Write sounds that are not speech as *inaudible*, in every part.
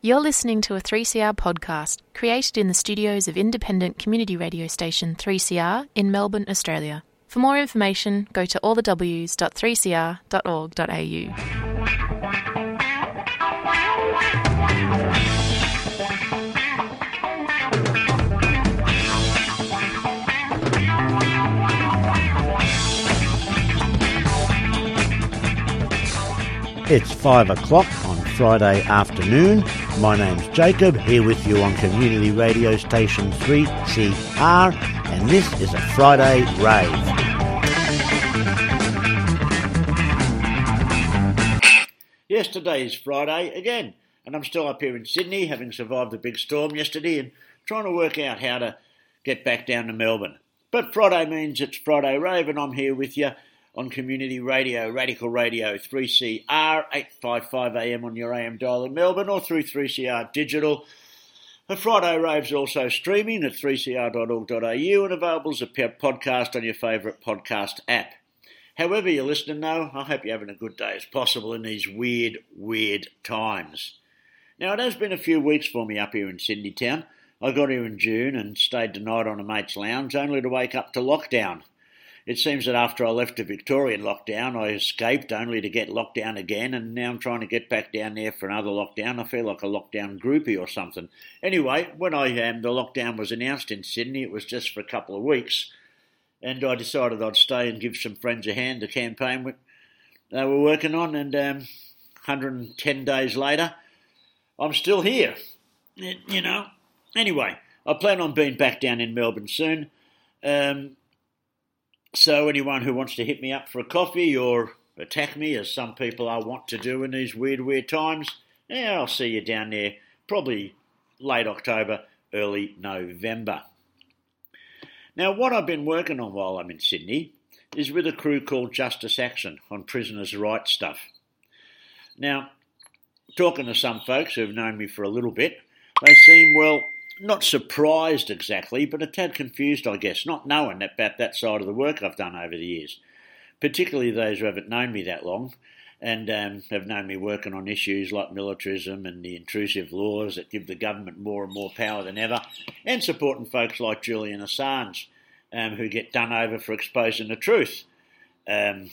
You're listening to a 3CR podcast created in the studios of independent community radio station 3CR in Melbourne, Australia. For more information, go to allthews.3cr.org.au. It's five o'clock on Friday afternoon. My name's Jacob, here with you on community radio station 3CR, and this is a Friday rave. Yesterday is Friday again, and I'm still up here in Sydney, having survived the big storm yesterday and trying to work out how to get back down to Melbourne. But Friday means it's Friday rave, and I'm here with you on community radio, Radical Radio 3CR, 855 AM on your AM dial in Melbourne or through 3CR Digital. The Friday Rave's also streaming at 3cr.org.au and available as a podcast on your favourite podcast app. However you're listening though, I hope you're having a good day as possible in these weird, weird times. Now it has been a few weeks for me up here in Sydney town. I got here in June and stayed the night on a mate's lounge only to wake up to lockdown. It seems that after I left the Victorian lockdown, I escaped only to get locked down again, and now I'm trying to get back down there for another lockdown. I feel like a lockdown groupie or something. Anyway, when I um, the lockdown was announced in Sydney, it was just for a couple of weeks, and I decided I'd stay and give some friends a hand. The campaign they were working on, and um, 110 days later, I'm still here. You know. Anyway, I plan on being back down in Melbourne soon. Um, so, anyone who wants to hit me up for a coffee or attack me, as some people I want to do in these weird, weird times, yeah, I'll see you down there probably late October, early November. Now, what I've been working on while I'm in Sydney is with a crew called Justice Action on prisoners' rights stuff. Now, talking to some folks who've known me for a little bit, they seem, well, not surprised exactly, but a tad confused, I guess, not knowing about that side of the work I've done over the years, particularly those who haven't known me that long and um, have known me working on issues like militarism and the intrusive laws that give the government more and more power than ever, and supporting folks like Julian Assange, um, who get done over for exposing the truth um,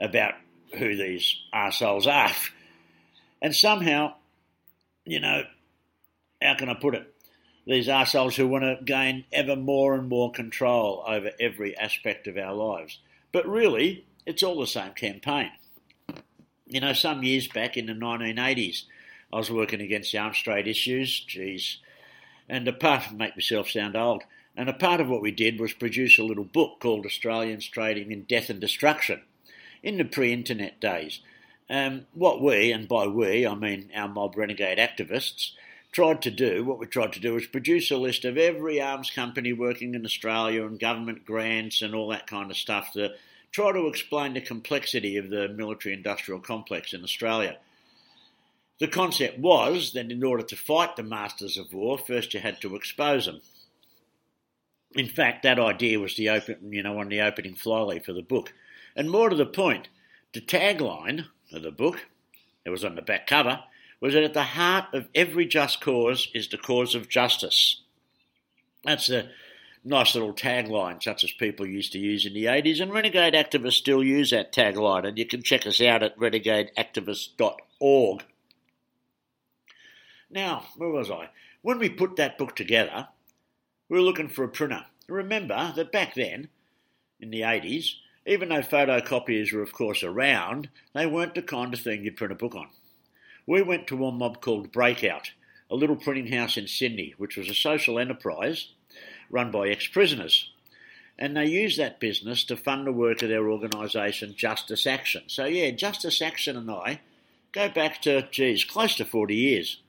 about who these arseholes are. And somehow, you know, how can I put it? These assholes who want to gain ever more and more control over every aspect of our lives. But really, it's all the same campaign. You know, some years back in the 1980s, I was working against the arms trade issues, geez, and a part, make myself sound old, and a part of what we did was produce a little book called Australians Trading in Death and Destruction in the pre-internet days. Um, what we, and by we I mean our mob renegade activists, tried to do, what we tried to do was produce a list of every arms company working in Australia and government grants and all that kind of stuff to try to explain the complexity of the military industrial complex in Australia. The concept was that in order to fight the masters of war, first you had to expose them. In fact, that idea was the open, you know, on the opening flyleaf of the book. And more to the point, the tagline of the book, it was on the back cover, was that at the heart of every just cause is the cause of justice. That's a nice little tagline, such as people used to use in the 80s, and Renegade activists still use that tagline, and you can check us out at renegadeactivist.org. Now, where was I? When we put that book together, we were looking for a printer. Remember that back then, in the 80s, even though photocopiers were, of course, around, they weren't the kind of thing you'd print a book on we went to a mob called Breakout, a little printing house in Sydney, which was a social enterprise run by ex prisoners. And they used that business to fund the work of their organisation, Justice Action. So, yeah, Justice Action and I go back to, geez, close to 40 years.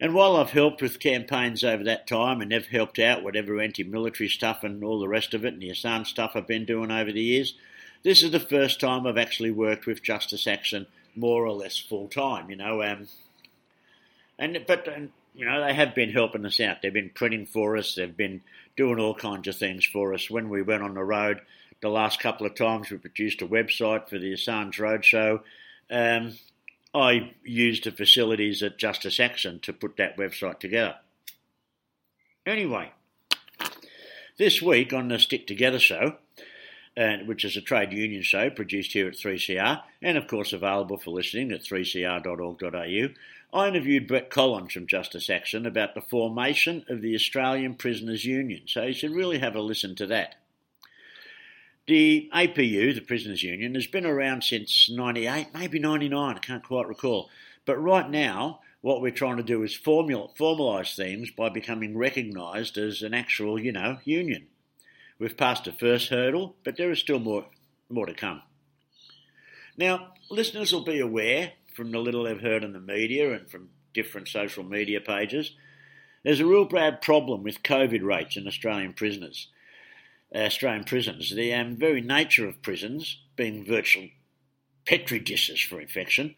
And while I've helped with campaigns over that time and have helped out whatever anti military stuff and all the rest of it and the Assange stuff I've been doing over the years, this is the first time I've actually worked with Justice Action more or less full time, you know. Um, and but and, you know they have been helping us out. They've been printing for us. They've been doing all kinds of things for us. When we went on the road, the last couple of times we produced a website for the Assange Roadshow. Um, I used the facilities at Justice Action to put that website together. Anyway, this week on the Stick Together show, and which is a trade union show produced here at 3CR and of course available for listening at 3cr.org.au, I interviewed Brett Collins from Justice Action about the formation of the Australian Prisoners Union, so you should really have a listen to that. The APU, the Prisoners Union, has been around since 98, maybe 99, I can't quite recall. But right now, what we're trying to do is formalise things by becoming recognised as an actual, you know, union. We've passed the first hurdle, but there is still more, more to come. Now, listeners will be aware from the little they've heard in the media and from different social media pages, there's a real bad problem with COVID rates in Australian prisoners. Australian prisons. The um, very nature of prisons being virtual petri dishes for infection,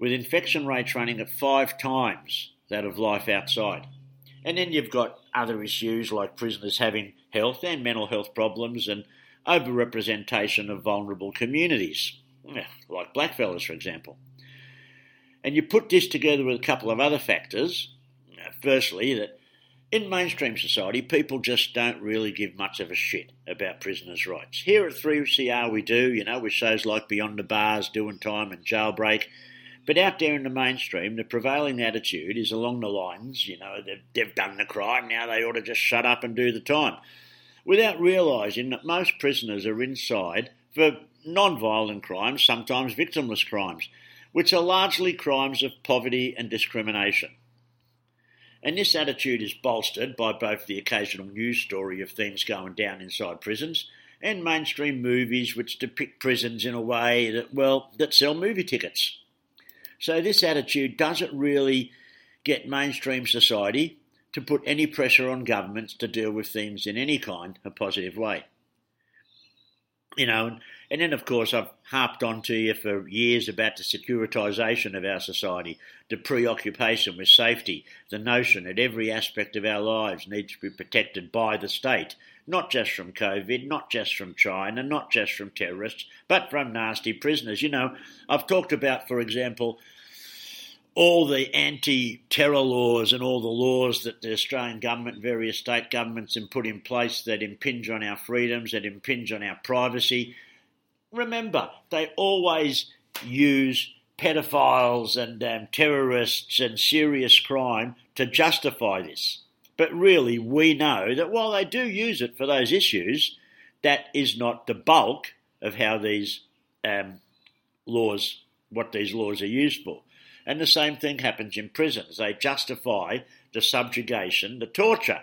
with infection rates running at five times that of life outside. And then you've got other issues like prisoners having health and mental health problems and overrepresentation of vulnerable communities, like blackfellas, for example. And you put this together with a couple of other factors. Firstly, that in mainstream society, people just don't really give much of a shit about prisoners' rights. Here at 3CR, we do, you know, with shows like Beyond the Bars, Doing Time, and Jailbreak. But out there in the mainstream, the prevailing attitude is along the lines, you know, they've, they've done the crime, now they ought to just shut up and do the time. Without realising that most prisoners are inside for non violent crimes, sometimes victimless crimes, which are largely crimes of poverty and discrimination. And this attitude is bolstered by both the occasional news story of things going down inside prisons and mainstream movies which depict prisons in a way that, well, that sell movie tickets. So this attitude doesn't really get mainstream society to put any pressure on governments to deal with things in any kind of positive way. You know, and then, of course, I've harped on to you for years about the securitisation of our society, the preoccupation with safety, the notion that every aspect of our lives needs to be protected by the state, not just from COVID, not just from China, not just from terrorists, but from nasty prisoners. You know, I've talked about, for example, all the anti terror laws and all the laws that the Australian government, various state governments have put in place that impinge on our freedoms, that impinge on our privacy remember, they always use pedophiles and um, terrorists and serious crime to justify this. But really, we know that while they do use it for those issues, that is not the bulk of how these um, laws, what these laws are used for. And the same thing happens in prisons. They justify the subjugation, the torture,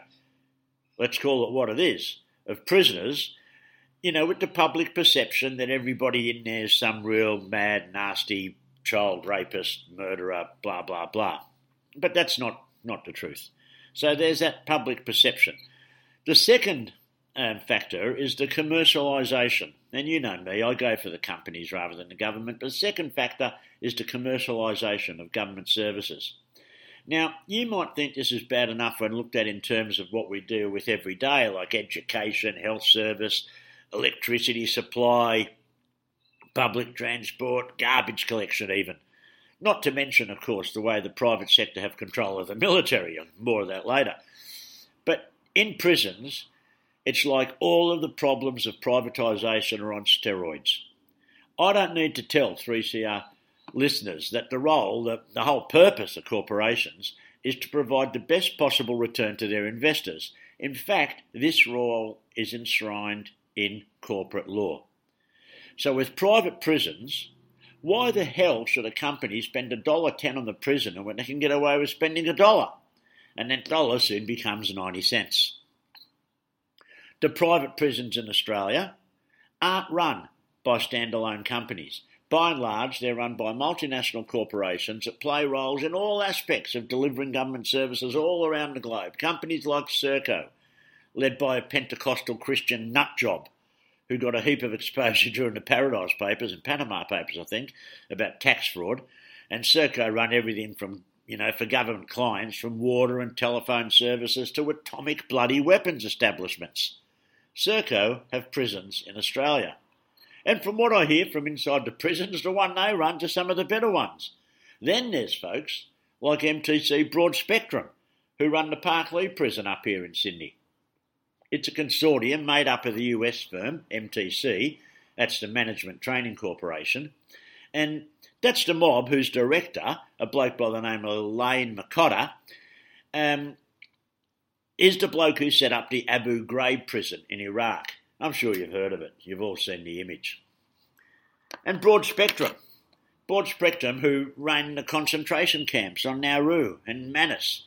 let's call it what it is, of prisoners you know, with the public perception that everybody in there is some real mad, nasty child rapist, murderer, blah, blah, blah. But that's not, not the truth. So there's that public perception. The second um, factor is the commercialisation. And you know me, I go for the companies rather than the government. But the second factor is the commercialisation of government services. Now, you might think this is bad enough when looked at in terms of what we deal with every day, like education, health service, electricity supply, public transport, garbage collection, even. Not to mention, of course, the way the private sector have control of the military, and more of that later. But in prisons, it's like all of the problems of privatisation are on steroids. I don't need to tell 3CR listeners that the role, the, the whole purpose of corporations is to provide the best possible return to their investors. In fact, this role is enshrined in corporate law. So, with private prisons, why the hell should a company spend a dollar ten on the prisoner when they can get away with spending a dollar? And that dollar soon becomes 90 cents. The private prisons in Australia aren't run by standalone companies. By and large, they're run by multinational corporations that play roles in all aspects of delivering government services all around the globe. Companies like Serco, led by a Pentecostal Christian nutjob who got a heap of exposure *laughs* during the Paradise Papers and Panama Papers, I think, about tax fraud. And Serco run everything from, you know, for government clients, from water and telephone services to atomic bloody weapons establishments. Serco have prisons in Australia. And from what I hear from inside the prisons, the one they run to some of the better ones. Then there's folks like MTC Broadspectrum, who run the Parklea prison up here in Sydney. It's a consortium made up of the US firm, MTC, that's the Management Training Corporation, and that's the mob whose director, a bloke by the name of Lane McCotter, um, is the bloke who set up the Abu Ghraib prison in Iraq. I'm sure you've heard of it. You've all seen the image. And Broadspectrum. Broad Spectrum, who ran the concentration camps on Nauru and Manus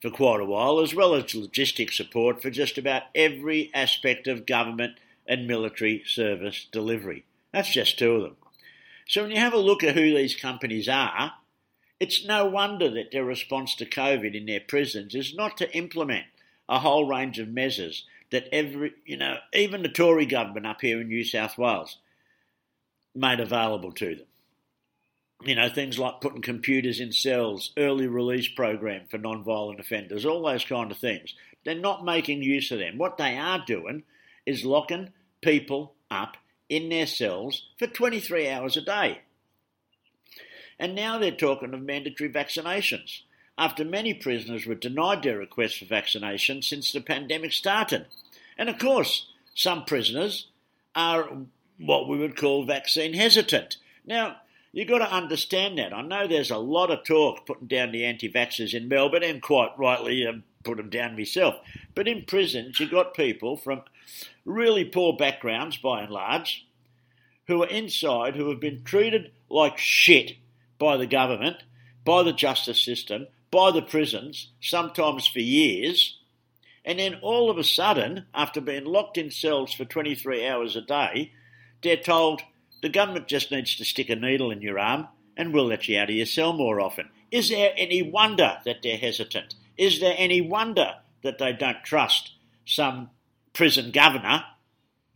for quite a while, as well as logistic support for just about every aspect of government and military service delivery. That's just two of them. So when you have a look at who these companies are, it's no wonder that their response to COVID in their prisons is not to implement a whole range of measures that every, you know, even the Tory government up here in New South Wales made available to them. You know, things like putting computers in cells, early release program for non-violent offenders, all those kind of things. They're not making use of them. What they are doing is locking people up in their cells for 23 hours a day. And now they're talking of mandatory vaccinations after many prisoners were denied their request for vaccination since the pandemic started. And of course, some prisoners are what we would call vaccine hesitant. Now, you've got to understand that. I know there's a lot of talk putting down the anti vaxxers in Melbourne, and quite rightly, um, put them down myself. But in prisons, you've got people from really poor backgrounds, by and large, who are inside who have been treated like shit by the government, by the justice system, by the prisons, sometimes for years, and then all of a sudden, after being locked in cells for 23 hours a day, they're told the government just needs to stick a needle in your arm and we'll let you out of your cell more often. Is there any wonder that they're hesitant? Is there any wonder that they don't trust some prison governor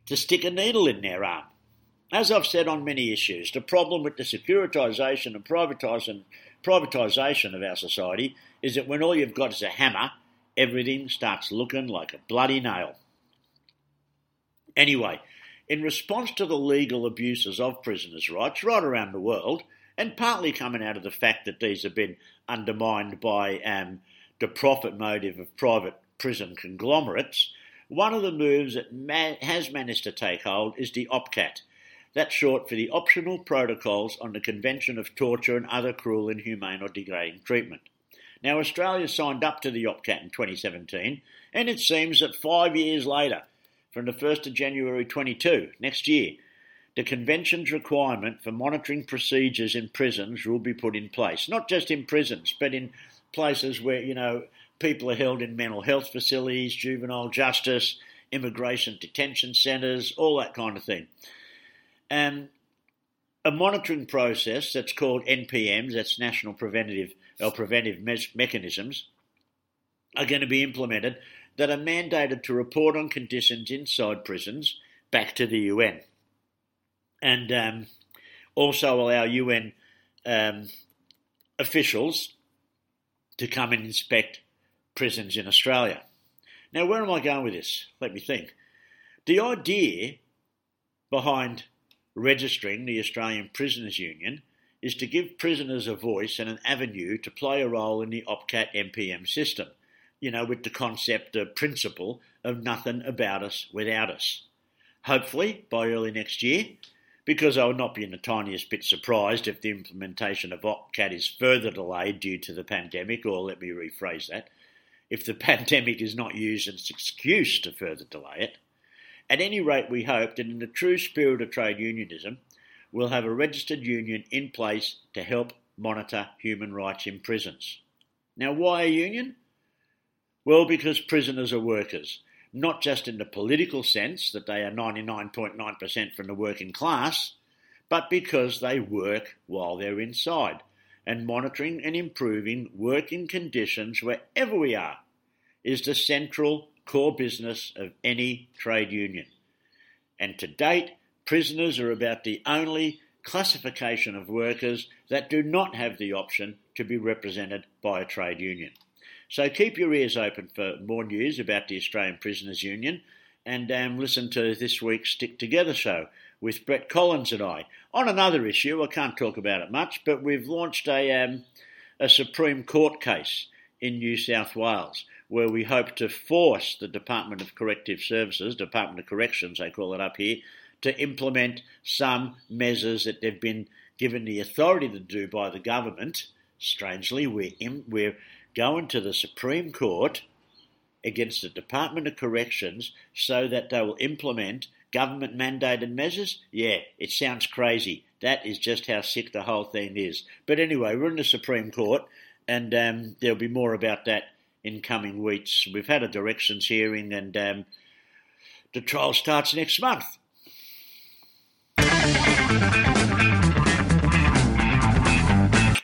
to stick a needle in their arm? As I've said on many issues, the problem with the securitisation and privatisation, privatisation of our society is that when all you've got is a hammer, everything starts looking like a bloody nail. Anyway, in response to the legal abuses of prisoners' rights right around the world, and partly coming out of the fact that these have been undermined by um, the profit motive of private prison conglomerates, one of the moves that ma- has managed to take hold is the OPCAT, that's short for the Optional Protocols on the Convention of Torture and Other Cruel, Inhumane or Degrading Treatment. Now, Australia signed up to the OPCAT in 2017, and it seems that five years later, from the 1st of January 22, next year, the Convention's requirement for monitoring procedures in prisons will be put in place. Not just in prisons, but in places where, you know, people are held in mental health facilities, juvenile justice, immigration detention centres, all that kind of thing. Um, a monitoring process that's called NPMs, that's National Preventative or Preventive Me- Mechanisms, are going to be implemented that are mandated to report on conditions inside prisons back to the UN. And um, also allow UN um, officials to come and inspect prisons in Australia. Now, where am I going with this? Let me think. The idea behind registering the Australian Prisoners Union is to give prisoners a voice and an avenue to play a role in the OPCAT NPM system, you know, with the concept, the principle of nothing about us without us. Hopefully by early next year, because I would not be in the tiniest bit surprised if the implementation of OPCAT is further delayed due to the pandemic, or let me rephrase that, if the *laughs* pandemic is not used as an excuse to further delay it. At any rate, we hope that in the true spirit of trade unionism, we'll have a registered union in place to help monitor human rights in prisons. Now, why a union? Well, because prisoners are workers, not just in the political sense that they are 99.9% from the working class, but because they work while they're inside, and monitoring and improving working conditions wherever we are is the central core business of any trade union. And to date, prisoners are about the only classification of workers that do not have the option to be represented by a trade union. So keep your ears open for more news about the Australian Prisoners Union and um, listen to this week's Stick Together show, with Brett Collins and I. On another issue, I can't talk about it much, but we've launched a, um, a Supreme Court case in New South Wales where we hope to force the Department of Corrective Services, Department of Corrections, they call it up here, to implement some measures that they've been given the authority to do by the government. Strangely, we're, in, we're going to the Supreme Court against the Department of Corrections so that they will implement government mandated measures? Yeah, it sounds crazy. That is just how sick the whole thing is. But anyway, we're in the Supreme Court, and um, there'll be more about that in coming weeks. We've had a directions hearing, and um, the trial starts next month.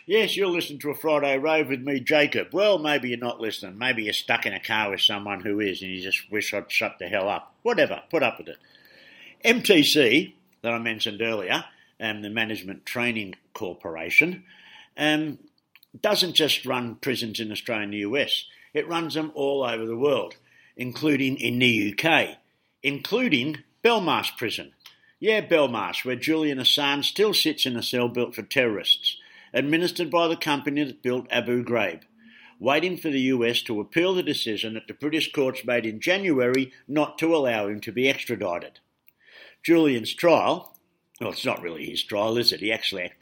Yes, you're listening to a Friday Rave with me, Jacob. Well, maybe you're not listening. Maybe you're stuck in a car with someone who is and you just wish I'd shut the hell up. Whatever, put up with it. MTC, that I mentioned earlier, um, the Management Training Corporation, um, doesn't just run prisons in Australia and the US, it runs them all over the world, including in the UK, including Belmarsh Prison. Yeah, Belmarsh, where Julian Assange still sits in a cell built for terrorists administered by the company that built Abu Ghraib, waiting for the US to appeal the decision that the British courts made in January not to allow him to be extradited. Julian's trial, well, it's not really his trial, is it? He actually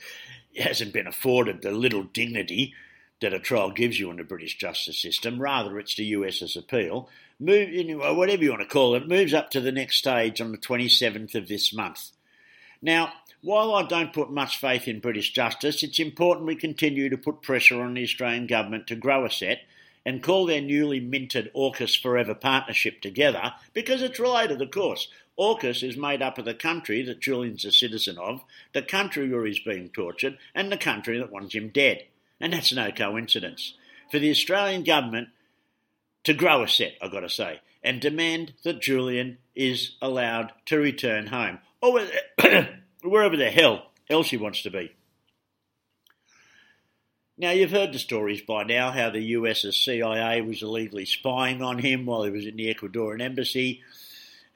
hasn't been afforded the little dignity that a trial gives you in the British justice system. Rather, it's the US's appeal. Move, whatever you want to call it, moves up to the next stage on the 27th of this month. Now, while I don't put much faith in British justice, it's important we continue to put pressure on the Australian government to grow a set and call their newly minted AUKUS Forever partnership together because it's related, of course. AUKUS is made up of the country that Julian's a citizen of, the country where he's being tortured, and the country that wants him dead. And that's no coincidence. For the Australian government to grow a set, I've got to say, and demand that Julian is allowed to return home. Oh, *coughs* wherever the hell else he wants to be. Now, you've heard the stories by now how the US's CIA was illegally spying on him while he was in the Ecuadorian embassy,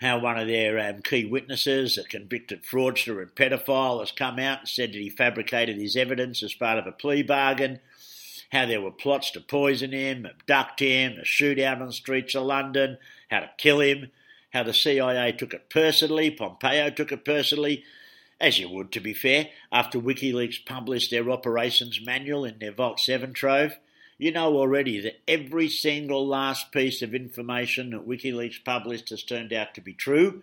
how one of their um, key witnesses, a convicted fraudster and pedophile, has come out and said that he fabricated his evidence as part of a plea bargain, how there were plots to poison him, abduct him, a shootout on the streets of London, how to kill him, how the CIA took it personally, Pompeo took it personally, as you would, to be fair, after WikiLeaks published their operations manual in their Vault 7 trove. You know already that every single last piece of information that WikiLeaks published has turned out to be true,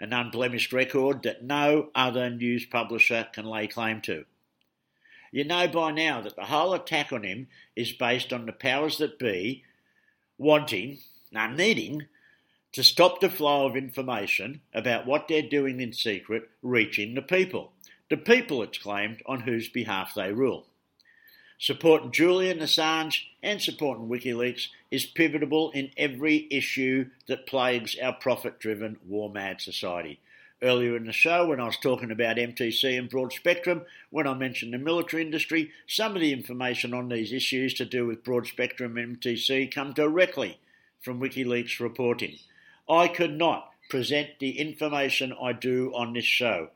an unblemished record that no other news publisher can lay claim to. You know by now that the whole attack on him is based on the powers that be wanting, now needing, to stop the flow of information about what they're doing in secret reaching the people. The people, it's claimed, on whose behalf they rule. Supporting Julian Assange and supporting WikiLeaks is pivotal in every issue that plagues our profit driven, war mad society. Earlier in the show, when I was talking about MTC and broadspectrum, when I mentioned the military industry, some of the information on these issues to do with broadspectrum and MTC come directly from WikiLeaks reporting. I could not present the information I do on this show.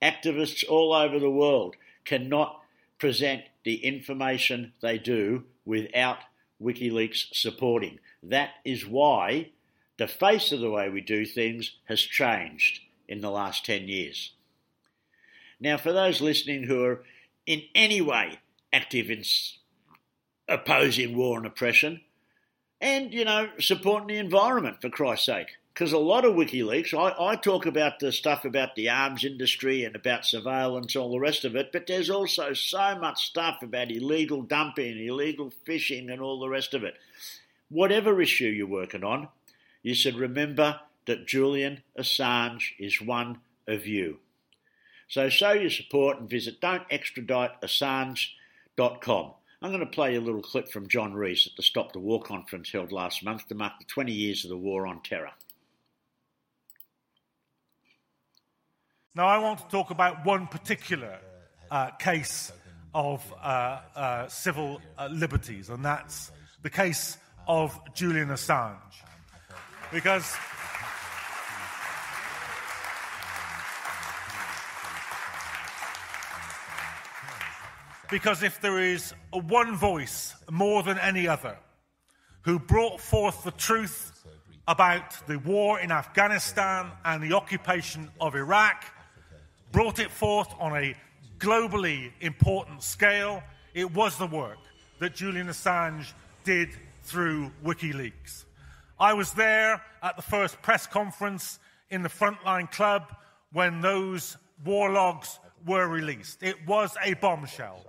Activists all over the world cannot present the information they do without WikiLeaks supporting. That is why the face of the way we do things has changed in the last 10 years. Now, for those listening who are in any way active in opposing war and oppression, and, you know, supporting the environment, for Christ's sake. Because a lot of WikiLeaks, I, I talk about the stuff about the arms industry and about surveillance, all the rest of it, but there's also so much stuff about illegal dumping, illegal fishing, and all the rest of it. Whatever issue you're working on, you should remember that Julian Assange is one of you. So show your support and visit don'textraditeassange.com. I'm going to play a little clip from John Rees at the Stop the War conference held last month to mark the 20 years of the War on Terror. Now, I want to talk about one particular uh, case of uh, uh, civil uh, liberties, and that's the case of Julian Assange. Because Because if there is one voice more than any other who brought forth the truth about the war in Afghanistan and the occupation of Iraq, brought it forth on a globally important scale, it was the work that Julian Assange did through WikiLeaks. I was there at the first press conference in the Frontline Club when those war logs were released. It was a bombshell.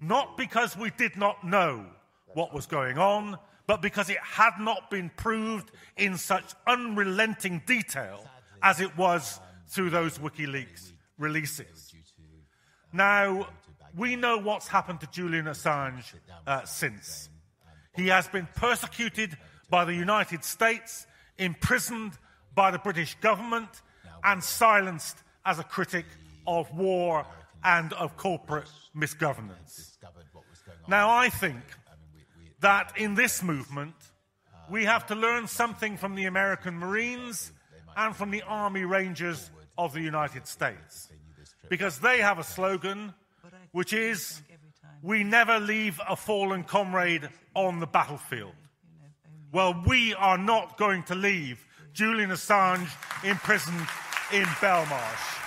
Not because we did not know what was going on, but because it had not been proved in such unrelenting detail as it was through those WikiLeaks releases. Now, we know what's happened to Julian Assange uh, since. He has been persecuted by the United States, imprisoned by the British government, and silenced as a critic of war and of corporate misgovernance. Now, I think that in this movement, we have to learn something from the American Marines and from the Army Rangers of the United States. Because they have a slogan which is, We never leave a fallen comrade on the battlefield. Well, we are not going to leave Julian Assange imprisoned in Belmarsh.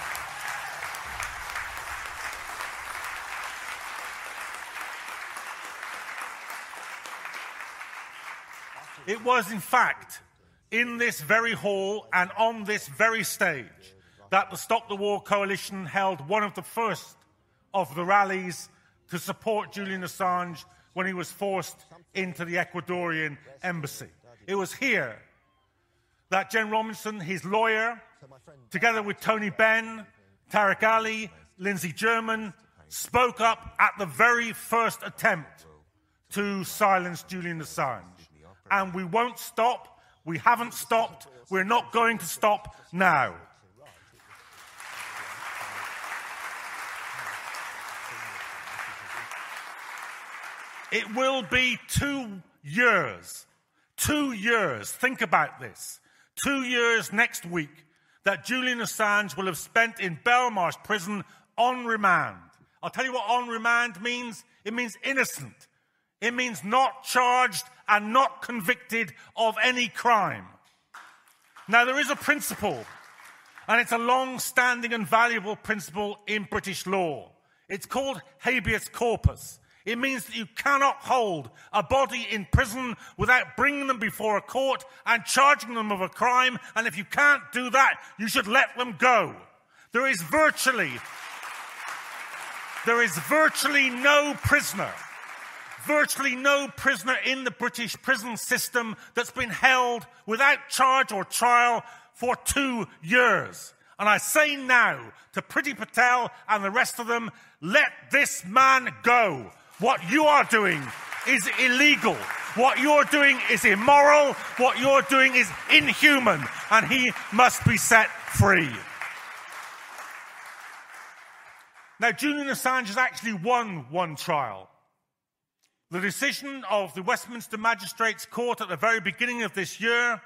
It was, in fact, in this very hall and on this very stage that the Stop the War Coalition held one of the first of the rallies to support Julian Assange when he was forced into the Ecuadorian embassy. It was here that Jen Robinson, his lawyer, together with Tony Benn, Tariq Ali, Lindsey German, spoke up at the very first attempt to silence Julian Assange and we won't stop. We haven't stopped. We're not going to stop now. It will be two years. Two years. Think about this. Two years next week that Julian Assange will have spent in Belmarsh prison on remand. I'll tell you what on remand means. It means innocent. It means not charged and not convicted of any crime. Now, there is a principle, and it's a long standing and valuable principle in British law. It's called habeas corpus. It means that you cannot hold a body in prison without bringing them before a court and charging them of a crime. And if you can't do that, you should let them go. There is virtually, there is virtually no prisoner virtually no prisoner in the British prison system that's been held without charge or trial for two years. And I say now to Priti Patel and the rest of them, let this man go. What you are doing is illegal. What you're doing is immoral. What you're doing is inhuman. And he must be set free. Now, Julian Assange has actually won one trial. The decision of the Westminster Magistrates Court at the very beginning of this year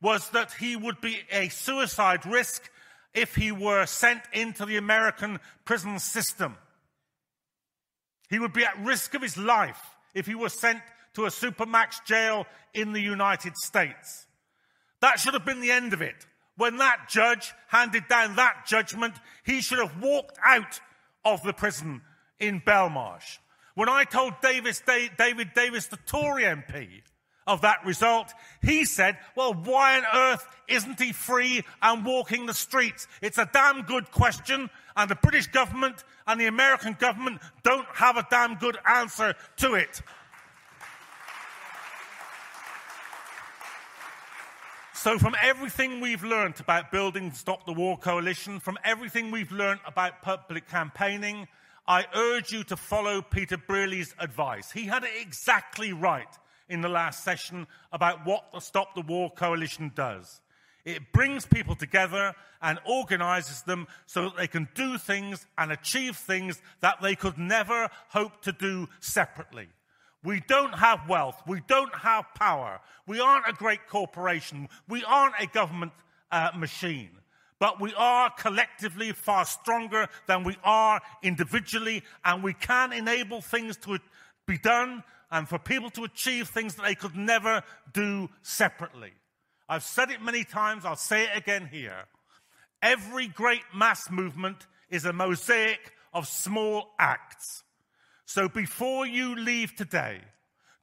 was that he would be a suicide risk if he were sent into the American prison system. He would be at risk of his life if he were sent to a supermax jail in the United States. That should have been the end of it. When that judge handed down that judgment, he should have walked out of the prison in Belmarsh. When I told Davis, David Davis, the Tory MP, of that result, he said, well, why on earth isn't he free and walking the streets? It's a damn good question, and the British government and the American government don't have a damn good answer to it. So, from everything we've learned about building Stop the War Coalition, from everything we've learned about public campaigning, I urge you to follow Peter Brearley's advice. He had it exactly right in the last session about what the Stop the War Coalition does. It brings people together and organizes them so that they can do things and achieve things that they could never hope to do separately. We don't have wealth. We don't have power. We aren't a great corporation. We aren't a government uh, machine. but we are collectively far stronger than we are individually, and we can enable things to be done and for people to achieve things that they could never do separately. I've said it many times, I'll say it again here. Every great mass movement is a mosaic of small acts. So before you leave today,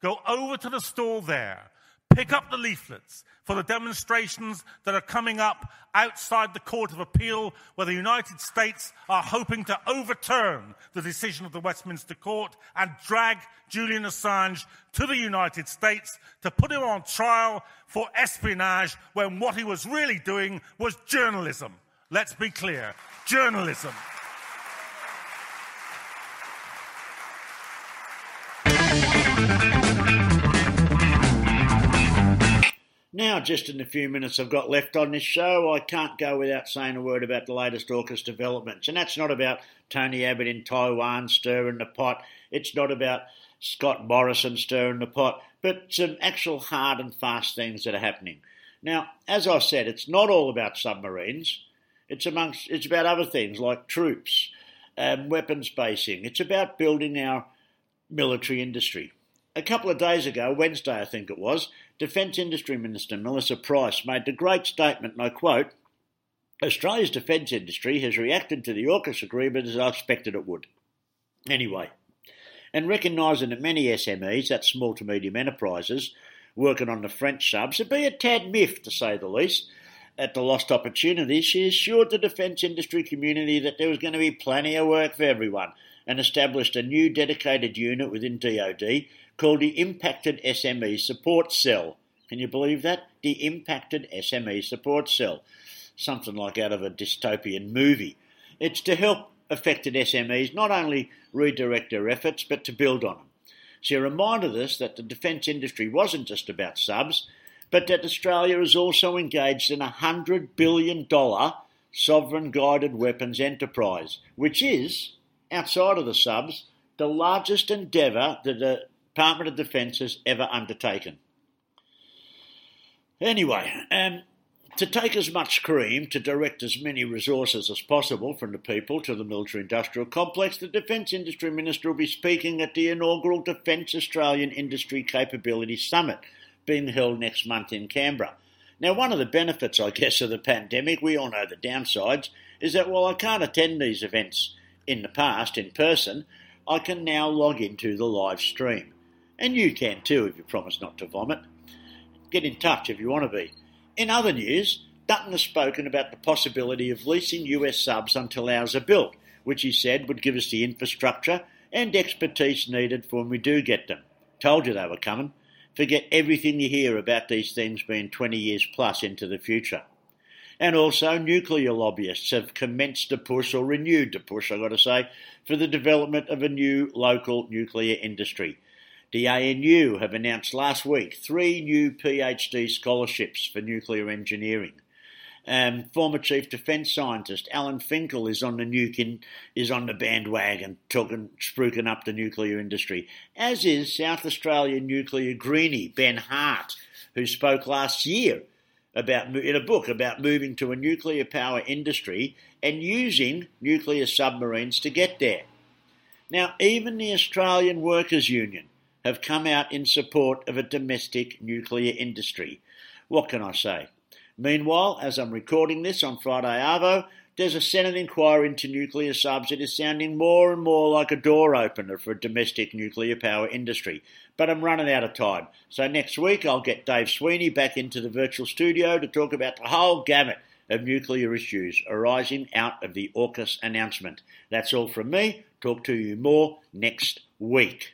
go over to the stall there, pick up the leaflets for the demonstrations that are coming up outside the Court of Appeal, where the United States are hoping to overturn the decision of the Westminster Court and drag Julian Assange to the United States to put him on trial for espionage when what he was really doing was journalism. Let's be clear journalism. Now, just in the few minutes I've got left on this show, I can't go without saying a word about the latest AUKUS developments. And that's not about Tony Abbott in Taiwan stirring the pot. It's not about Scott Morrison stirring the pot, but some actual hard and fast things that are happening. Now, as I said, it's not all about submarines. It's amongst it's about other things like troops, um, weapons basing. It's about building our military industry. A couple of days ago, Wednesday I think it was, Defence Industry Minister Melissa Price made the great statement, and I quote, Australia's defence industry has reacted to the AUKUS agreement as I expected it would. Anyway, and recognising that many SMEs, that's small to medium enterprises, working on the French subs, would be a tad miffed to say the least, at the lost opportunity, she assured the defence industry community that there was going to be plenty of work for everyone and established a new dedicated unit within DoD called the Impacted SME Support Cell. Can you believe that? The Impacted SME Support Cell. Something like out of a dystopian movie. It's to help affected SMEs not only redirect their efforts but to build on them. She reminded us that the defence industry wasn't just about subs, but that Australia is also engaged in a $100 billion sovereign guided weapons enterprise, which is, outside of the subs, the largest endeavour that the Department of Defence has ever undertaken. Anyway, um, to take as much cream, to direct as many resources as possible from the people to the military industrial complex, the Defence Industry Minister will be speaking at the inaugural Defence Australian Industry Capability Summit being held next month in Canberra. Now, one of the benefits, I guess, of the pandemic, we all know the downsides, is that while I can't attend these events in the past in person, I can now log into the live stream. And you can too if you promise not to vomit. Get in touch if you want to be. In other news, Dutton has spoken about the possibility of leasing US subs until ours are built, which he said would give us the infrastructure and expertise needed for when we do get them. Told you they were coming. Forget everything you hear about these things being 20 years plus into the future. And also, nuclear lobbyists have commenced a push, or renewed the push, I've got to say, for the development of a new local nuclear industry. The ANU have announced last week three new PhD scholarships for nuclear engineering. Um, former Chief Defence Scientist Alan Finkel is on the nuke is on the bandwagon, talking spruiking up the nuclear industry. As is South Australian nuclear greenie Ben Heard, who spoke last year about in a book about moving to a nuclear power industry and using nuclear submarines to get there. Now, even the Australian Workers' Union have come out in support of a domestic nuclear industry. What can I say? Meanwhile, as I'm recording this on Friday Arvo, there's a Senate inquiry into nuclear subs that is sounding more and more like a door opener for a domestic nuclear power industry. But I'm running out of time. So next week I'll get Dave Sweeney back into the virtual studio to talk about the whole gamut of nuclear issues arising out of the AUKUS announcement. That's all from me. Talk to you more next week.